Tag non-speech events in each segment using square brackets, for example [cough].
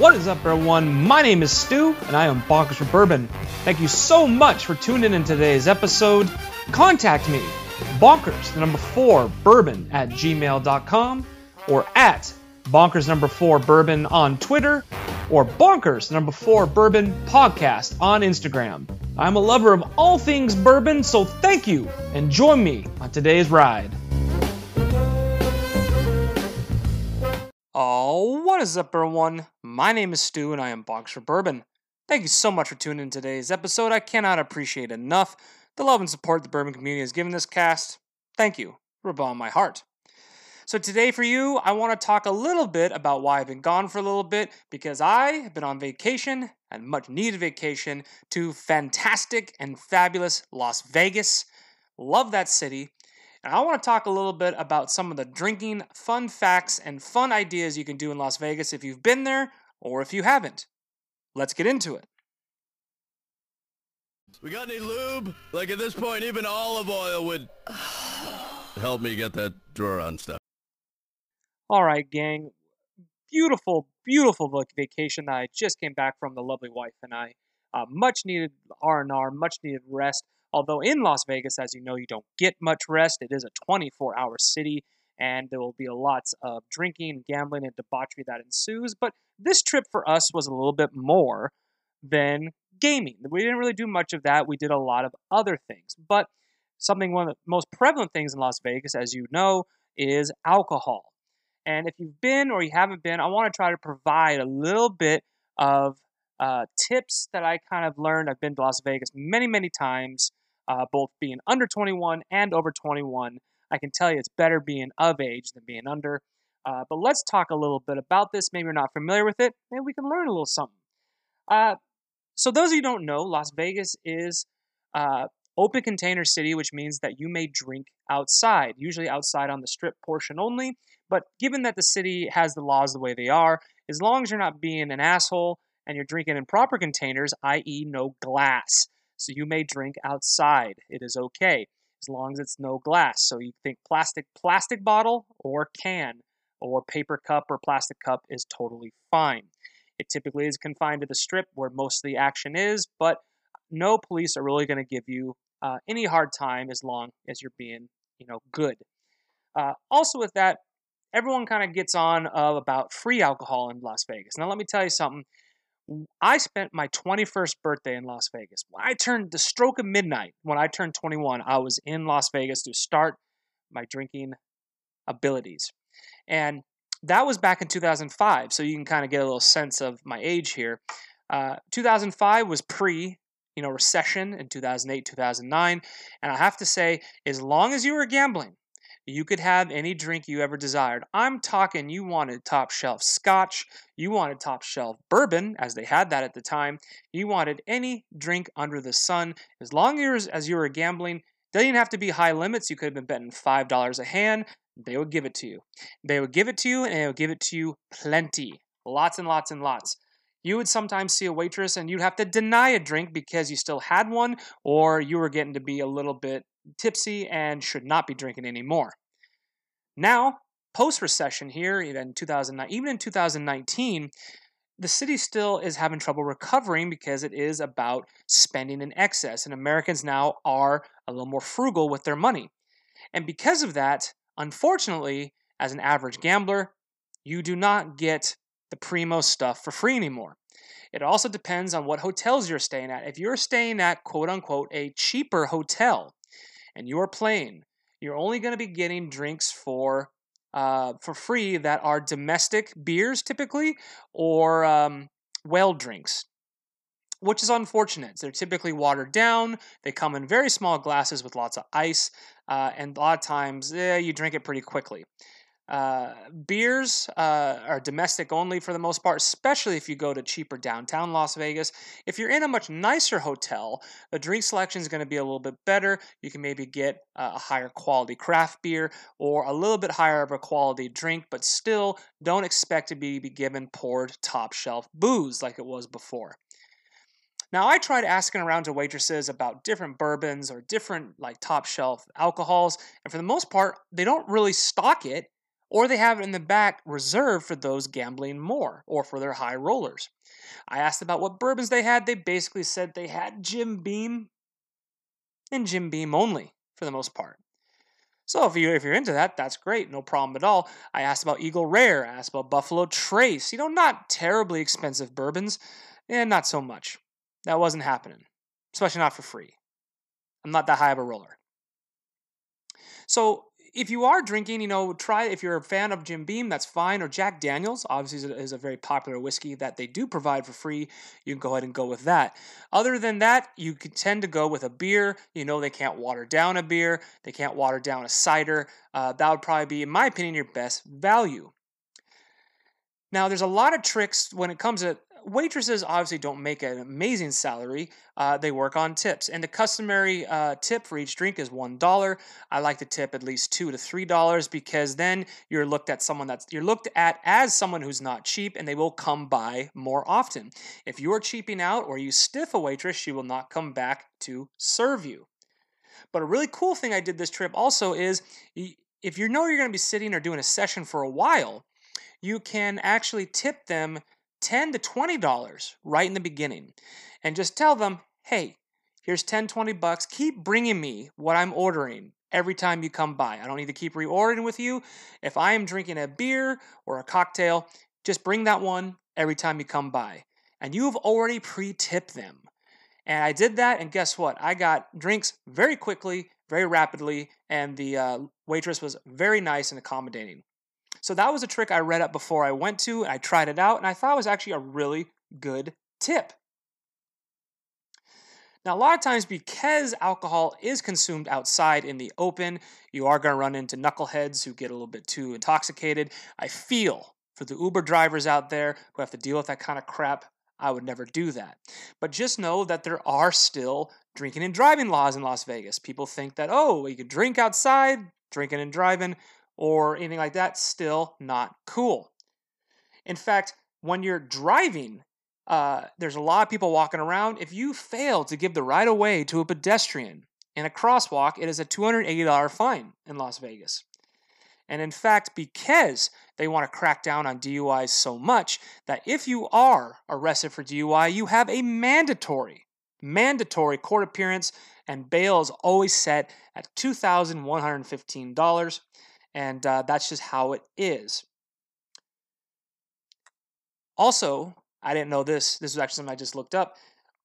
What is up, everyone? My name is Stu, and I am Bonkers for Bourbon. Thank you so much for tuning in today's episode. Contact me, bonkers, the number four, bourbon at gmail.com, or at bonkers number four bourbon on Twitter, or bonkers number four bourbon podcast on Instagram. I'm a lover of all things bourbon, so thank you, and join me on today's ride. Oh, what is up, everyone? My name is Stu, and I am for Bourbon. Thank you so much for tuning in today's episode. I cannot appreciate enough the love and support the bourbon community has given this cast. Thank you from bottom my heart. So today for you, I want to talk a little bit about why I've been gone for a little bit because I have been on vacation and much needed vacation to fantastic and fabulous Las Vegas. Love that city. And I want to talk a little bit about some of the drinking fun facts and fun ideas you can do in Las Vegas if you've been there or if you haven't. Let's get into it. We got any lube? Like at this point, even olive oil would help me get that drawer unstuck. All right, gang. Beautiful, beautiful vacation that I just came back from. The lovely wife and I. Uh, much needed R and R, much needed rest. Although in Las Vegas, as you know, you don't get much rest. It is a 24-hour city, and there will be lots of drinking, gambling, and debauchery that ensues. But this trip for us was a little bit more than gaming. We didn't really do much of that. We did a lot of other things. But something one of the most prevalent things in Las Vegas, as you know, is alcohol. And if you've been or you haven't been, I want to try to provide a little bit of uh, tips that I kind of learned. I've been to Las Vegas many, many times, uh, both being under 21 and over 21. I can tell you it's better being of age than being under. Uh, but let's talk a little bit about this. Maybe you're not familiar with it. Maybe we can learn a little something. Uh, so, those of you don't know, Las Vegas is uh, open container city, which means that you may drink outside, usually outside on the strip portion only. But given that the city has the laws the way they are, as long as you're not being an asshole and you're drinking in proper containers, i.e., no glass, so you may drink outside. It is okay as long as it's no glass. So you think plastic plastic bottle or can or paper cup or plastic cup is totally fine. It typically is confined to the strip where most of the action is, but no police are really going to give you uh, any hard time as long as you're being, you know, good. Uh, also, with that, everyone kind of gets on uh, about free alcohol in Las Vegas. Now, let me tell you something. I spent my 21st birthday in Las Vegas. When I turned the stroke of midnight, when I turned 21, I was in Las Vegas to start my drinking abilities. And that was back in 2005, so you can kind of get a little sense of my age here. Uh, 2005 was pre, you know, recession in 2008, 2009, and I have to say, as long as you were gambling, you could have any drink you ever desired. I'm talking you wanted top shelf scotch, you wanted top shelf bourbon, as they had that at the time. You wanted any drink under the sun. As long as, as you were gambling, they didn't have to be high limits. You could have been betting $5 a hand. They would give it to you. They would give it to you, and they would give it to you plenty. Lots and lots and lots. You would sometimes see a waitress and you'd have to deny a drink because you still had one, or you were getting to be a little bit tipsy and should not be drinking anymore. Now, post recession here, even 2009, even in 2019, the city still is having trouble recovering because it is about spending in excess, and Americans now are a little more frugal with their money. And because of that, unfortunately, as an average gambler, you do not get the primo stuff for free anymore. It also depends on what hotels you're staying at. If you're staying at quote unquote a cheaper hotel and you're playing, you're only going to be getting drinks for uh, for free that are domestic beers typically or um, well drinks which is unfortunate. They're typically watered down. They come in very small glasses with lots of ice, uh, and a lot of times eh, you drink it pretty quickly. Uh, beers uh, are domestic only for the most part, especially if you go to cheaper downtown Las Vegas. If you're in a much nicer hotel, the drink selection is going to be a little bit better. You can maybe get a higher quality craft beer or a little bit higher of a quality drink, but still don't expect to be, be given poured top shelf booze like it was before. Now, I tried asking around to waitresses about different bourbons or different like top shelf alcohols, and for the most part, they don't really stock it or they have it in the back reserved for those gambling more or for their high rollers. I asked about what bourbons they had. They basically said they had Jim Beam and Jim Beam only for the most part. So if you if you're into that, that's great, no problem at all. I asked about Eagle Rare, I asked about Buffalo Trace. You know, not terribly expensive bourbons, and not so much. That wasn't happening, especially not for free. I'm not that high of a roller. So if you are drinking, you know, try if you're a fan of Jim Beam, that's fine, or Jack Daniels, obviously is a, is a, very popular whiskey that they do provide for free. You can go ahead and go with that. Other than that, you tend to go with a beer. You know, they can't water down a beer, they can't water down a cider. Uh, that would probably be, in my opinion, your best value. Now, there's a lot of tricks when it comes to waitresses obviously don't make an amazing salary. Uh, they work on tips, and the customary uh, tip for each drink is one dollar. I like to tip at least two to three dollars because then you're looked at someone that's you're looked at as someone who's not cheap, and they will come by more often. If you are cheaping out or you stiff a waitress, she will not come back to serve you. But a really cool thing I did this trip also is if you know you're going to be sitting or doing a session for a while, you can actually tip them 10 to $20 right in the beginning and just tell them, hey, here's 10, 20 bucks. Keep bringing me what I'm ordering every time you come by. I don't need to keep reordering with you. If I am drinking a beer or a cocktail, just bring that one every time you come by. And you have already pre tipped them. And I did that, and guess what? I got drinks very quickly, very rapidly, and the uh, waitress was very nice and accommodating. So that was a trick I read up before I went to, and I tried it out, and I thought it was actually a really good tip. Now, a lot of times, because alcohol is consumed outside in the open, you are going to run into knuckleheads who get a little bit too intoxicated. I feel for the Uber drivers out there who have to deal with that kind of crap, I would never do that. But just know that there are still drinking and driving laws in Las Vegas. People think that, oh, you can drink outside, drinking and driving or anything like that, still not cool. In fact, when you're driving, uh, there's a lot of people walking around. If you fail to give the right of way to a pedestrian in a crosswalk, it is a $280 fine in Las Vegas. And in fact, because they want to crack down on DUIs so much, that if you are arrested for DUI, you have a mandatory, mandatory court appearance, and bail is always set at $2,115 and uh, that's just how it is. Also, I didn't know this. This was actually something I just looked up.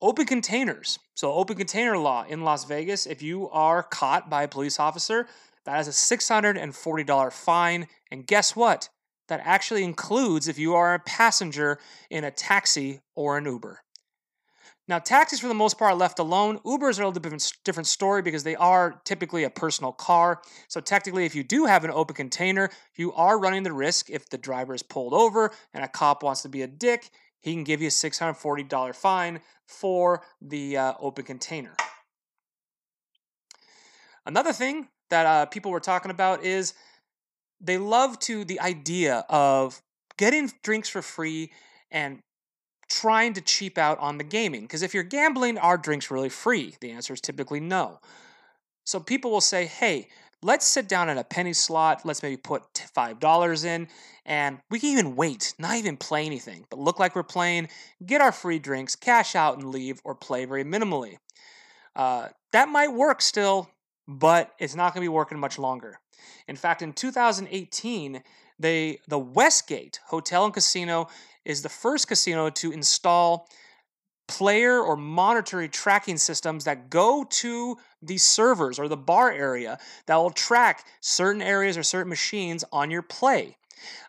Open containers. So, open container law in Las Vegas. If you are caught by a police officer, that is a $640 fine. And guess what? That actually includes if you are a passenger in a taxi or an Uber. Now, taxis for the most part are left alone. Ubers are a little different, different story because they are typically a personal car. So, technically, if you do have an open container, you are running the risk if the driver is pulled over and a cop wants to be a dick, he can give you a $640 fine for the uh, open container. Another thing that uh, people were talking about is they love to the idea of getting drinks for free and trying to cheap out on the gaming. Because if you're gambling, are drinks really free? The answer is typically no. So people will say, hey, let's sit down at a penny slot. Let's maybe put $5 in, and we can even wait, not even play anything, but look like we're playing, get our free drinks, cash out and leave, or play very minimally. Uh, that might work still, but it's not going to be working much longer. In fact, in 2018, they the Westgate Hotel and Casino is the first casino to install player or monetary tracking systems that go to the servers or the bar area that will track certain areas or certain machines on your play.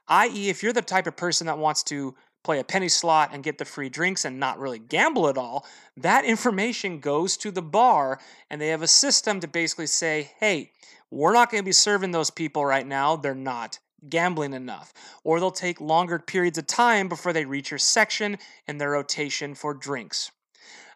I.e., if you're the type of person that wants to play a penny slot and get the free drinks and not really gamble at all, that information goes to the bar and they have a system to basically say, hey, we're not going to be serving those people right now. They're not gambling enough, or they'll take longer periods of time before they reach your section in their rotation for drinks.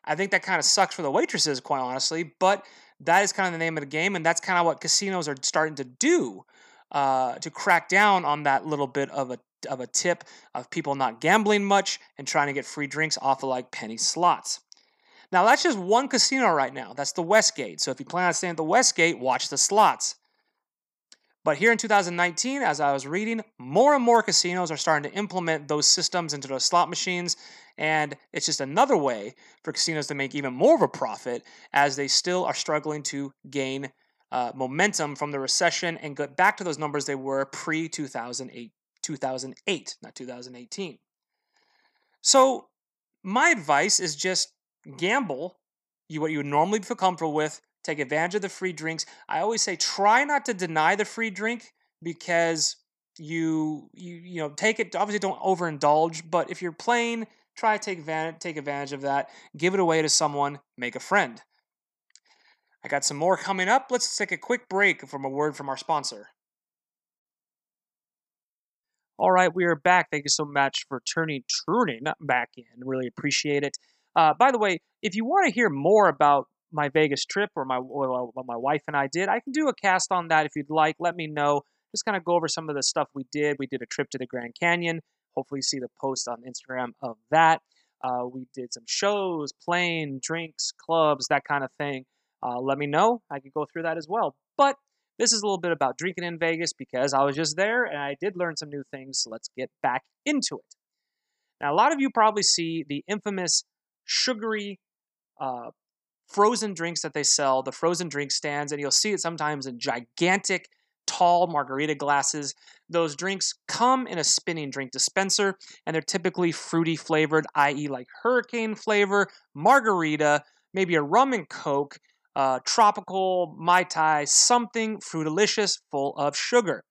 I think that kind of sucks for the waitresses, quite honestly, but that is kind of the name of the game, and that's kind of what casinos are starting to do uh, to crack down on that little bit of a of a tip of people not gambling much and trying to get free drinks off of like penny slots. Now that's just one casino right now. That's the Westgate. So if you plan on staying at the Westgate, watch the slots. But here in 2019, as I was reading, more and more casinos are starting to implement those systems into those slot machines. And it's just another way for casinos to make even more of a profit as they still are struggling to gain uh, momentum from the recession and get back to those numbers they were pre 2008, 2008, not 2018. So, my advice is just gamble you what you would normally feel comfortable with take advantage of the free drinks. I always say try not to deny the free drink because you you you know take it obviously don't overindulge, but if you're playing, try to take advantage take advantage of that. Give it away to someone, make a friend. I got some more coming up. Let's take a quick break from a word from our sponsor. All right, we are back. Thank you so much for turning turning back in. Really appreciate it. Uh, by the way, if you want to hear more about my Vegas trip or my what my wife and I did, I can do a cast on that if you'd like. Let me know. Just kind of go over some of the stuff we did. We did a trip to the Grand Canyon. Hopefully, see the post on Instagram of that. Uh, we did some shows, playing, drinks, clubs, that kind of thing. Uh, let me know. I could go through that as well. But this is a little bit about drinking in Vegas because I was just there and I did learn some new things. So let's get back into it. Now, a lot of you probably see the infamous sugary uh, frozen drinks that they sell, the frozen drink stands, and you'll see it sometimes in gigantic, tall margarita glasses. Those drinks come in a spinning drink dispenser, and they're typically fruity flavored, i.e., like hurricane flavor, margarita, maybe a rum and coke, uh, tropical, Mai Tai, something fruitalicious full of sugar.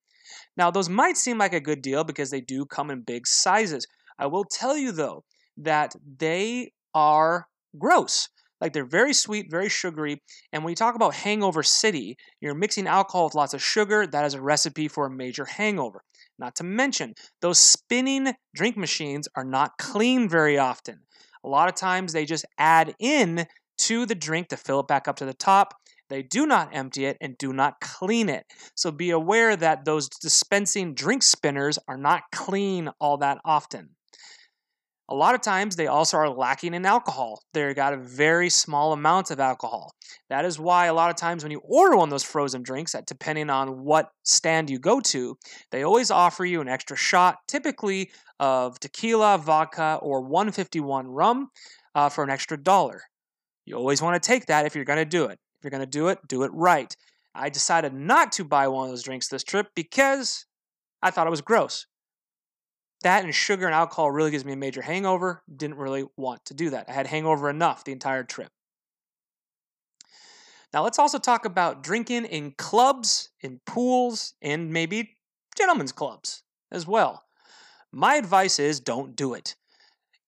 Now, those might seem like a good deal because they do come in big sizes. I will tell you, though, that they are gross. Like they're very sweet, very sugary. And when you talk about hangover city, you're mixing alcohol with lots of sugar. That is a recipe for a major hangover. Not to mention, those spinning drink machines are not clean very often. A lot of times they just add in to the drink to fill it back up to the top. They do not empty it and do not clean it. So be aware that those dispensing drink spinners are not clean all that often. A lot of times they also are lacking in alcohol. They've got a very small amount of alcohol. That is why a lot of times when you order one of those frozen drinks, that depending on what stand you go to, they always offer you an extra shot, typically of tequila, vodka, or 151 rum uh, for an extra dollar. You always want to take that if you're going to do it. If you're going to do it, do it right. I decided not to buy one of those drinks this trip because I thought it was gross. That and sugar and alcohol really gives me a major hangover. Didn't really want to do that. I had hangover enough the entire trip. Now, let's also talk about drinking in clubs, in pools, and maybe gentlemen's clubs as well. My advice is don't do it.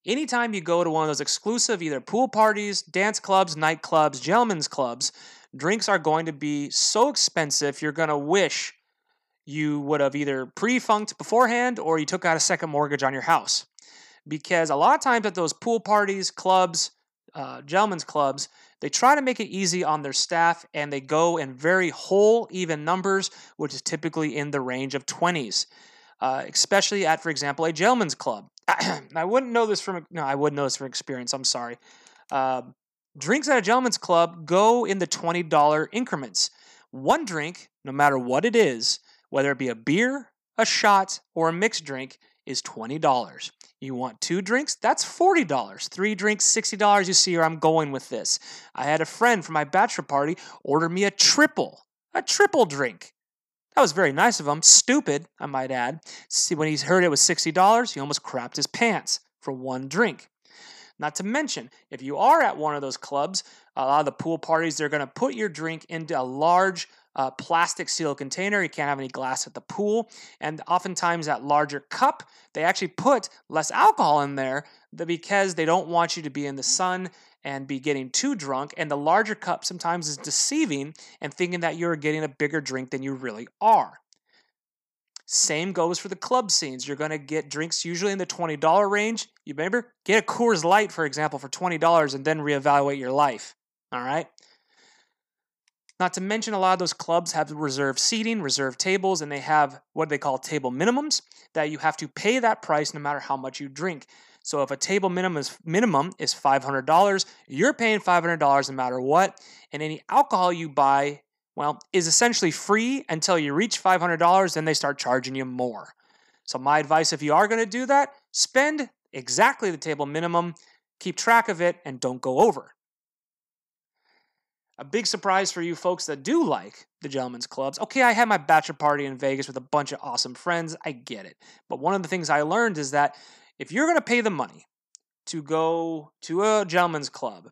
Anytime you go to one of those exclusive either pool parties, dance clubs, nightclubs, gentlemen's clubs, drinks are going to be so expensive you're going to wish you would have either pre-funked beforehand or you took out a second mortgage on your house. Because a lot of times at those pool parties, clubs, uh, gentlemen's clubs, they try to make it easy on their staff and they go in very whole, even numbers, which is typically in the range of 20s. Uh, especially at, for example, a gentleman's club. [clears throat] I wouldn't know this from no, I wouldn't know this from experience. I'm sorry. Uh, drinks at a gentleman's club go in the twenty dollar increments. One drink, no matter what it is, whether it be a beer, a shot, or a mixed drink, is $20. You want two drinks? That's $40. Three drinks, $60. You see where I'm going with this. I had a friend from my bachelor party order me a triple, a triple drink. That was very nice of him. Stupid, I might add. See, when he heard it was $60, he almost crapped his pants for one drink. Not to mention, if you are at one of those clubs, a lot of the pool parties, they're going to put your drink into a large uh, plastic sealed container. You can't have any glass at the pool. And oftentimes, that larger cup, they actually put less alcohol in there because they don't want you to be in the sun and be getting too drunk. And the larger cup sometimes is deceiving and thinking that you're getting a bigger drink than you really are. Same goes for the club scenes. You're going to get drinks usually in the $20 range. You remember? Get a Coors Light, for example, for $20 and then reevaluate your life. All right? Not to mention, a lot of those clubs have reserved seating, reserved tables, and they have what they call table minimums that you have to pay that price no matter how much you drink. So if a table minimum is minimum is $500, you're paying $500 no matter what, and any alcohol you buy well, is essentially free until you reach $500, then they start charging you more. So, my advice if you are going to do that, spend exactly the table minimum, keep track of it, and don't go over. A big surprise for you folks that do like the gentlemen's clubs. Okay, I had my bachelor party in Vegas with a bunch of awesome friends. I get it. But one of the things I learned is that if you're going to pay the money to go to a gentlemen's club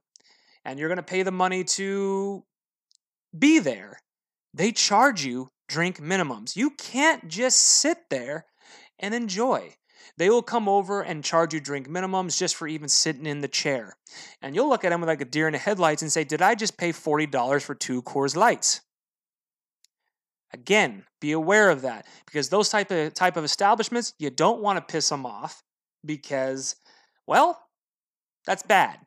and you're going to pay the money to be there, they charge you drink minimums. You can't just sit there and enjoy. They will come over and charge you drink minimums just for even sitting in the chair. And you'll look at them like a deer in the headlights and say, Did I just pay $40 for two Coors Lights? Again, be aware of that because those type of type of establishments, you don't want to piss them off because, well, that's bad.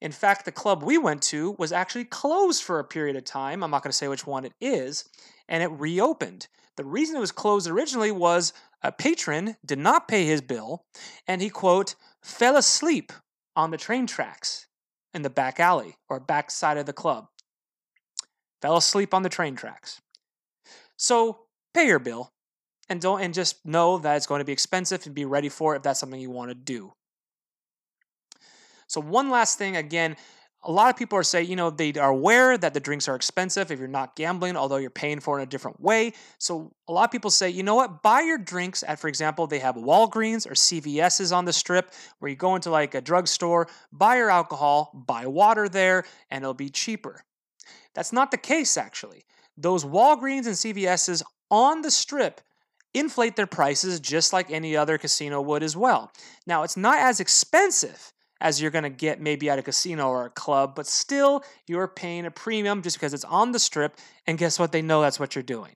In fact, the club we went to was actually closed for a period of time. I'm not going to say which one it is, and it reopened. The reason it was closed originally was a patron did not pay his bill, and he, quote, fell asleep on the train tracks in the back alley or back side of the club. Fell asleep on the train tracks. So pay your bill and don't and just know that it's going to be expensive and be ready for it if that's something you want to do. So one last thing again, a lot of people are saying, you know, they are aware that the drinks are expensive if you're not gambling, although you're paying for it in a different way. So a lot of people say, you know what, buy your drinks at, for example, they have Walgreens or CVS's on the strip where you go into like a drugstore, buy your alcohol, buy water there, and it'll be cheaper. That's not the case, actually those Walgreens and CVS's on the strip inflate their prices just like any other casino would as well. Now, it's not as expensive as you're going to get maybe at a casino or a club, but still you're paying a premium just because it's on the strip, and guess what? They know that's what you're doing.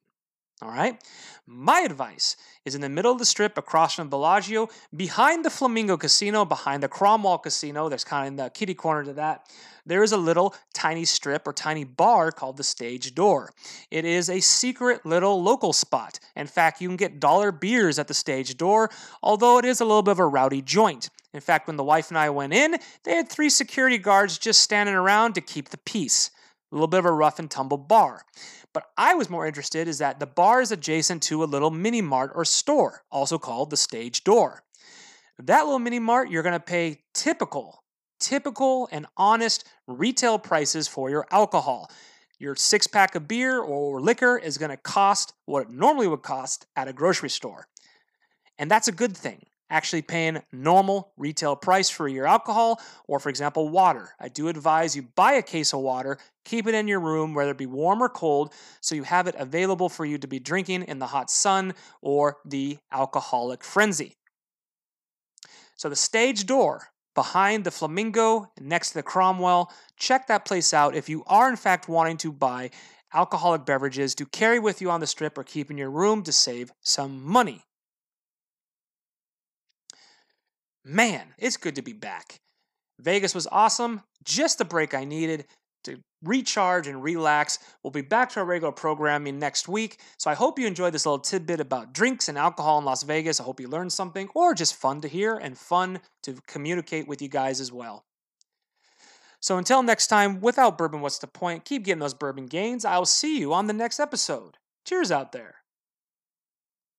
All right? My advice is in the middle of the strip across from Bellagio, behind the Flamingo Casino, behind the Cromwell Casino, there's kind of in the kitty corner to that, there is a little tiny strip or tiny bar called the Stage Door. It is a secret little local spot. In fact, you can get dollar beers at the Stage Door, although it is a little bit of a rowdy joint. In fact, when the wife and I went in, they had three security guards just standing around to keep the peace. A little bit of a rough and tumble bar. But I was more interested is that the bar is adjacent to a little mini mart or store, also called the stage door. That little mini mart, you're going to pay typical, typical and honest retail prices for your alcohol. Your six pack of beer or liquor is going to cost what it normally would cost at a grocery store. And that's a good thing actually paying normal retail price for your alcohol or for example water. I do advise you buy a case of water keep it in your room whether it be warm or cold so you have it available for you to be drinking in the hot sun or the alcoholic frenzy. So the stage door behind the flamingo next to the cromwell check that place out if you are in fact wanting to buy alcoholic beverages to carry with you on the strip or keep in your room to save some money man, it's good to be back. Vegas was awesome, just the break I needed to recharge and relax. We'll be back to our regular programming next week. So I hope you enjoyed this little tidbit about drinks and alcohol in Las Vegas. I hope you learned something or just fun to hear and fun to communicate with you guys as well. So until next time, without bourbon, what's the point? Keep getting those bourbon gains. I'll see you on the next episode. Cheers out there.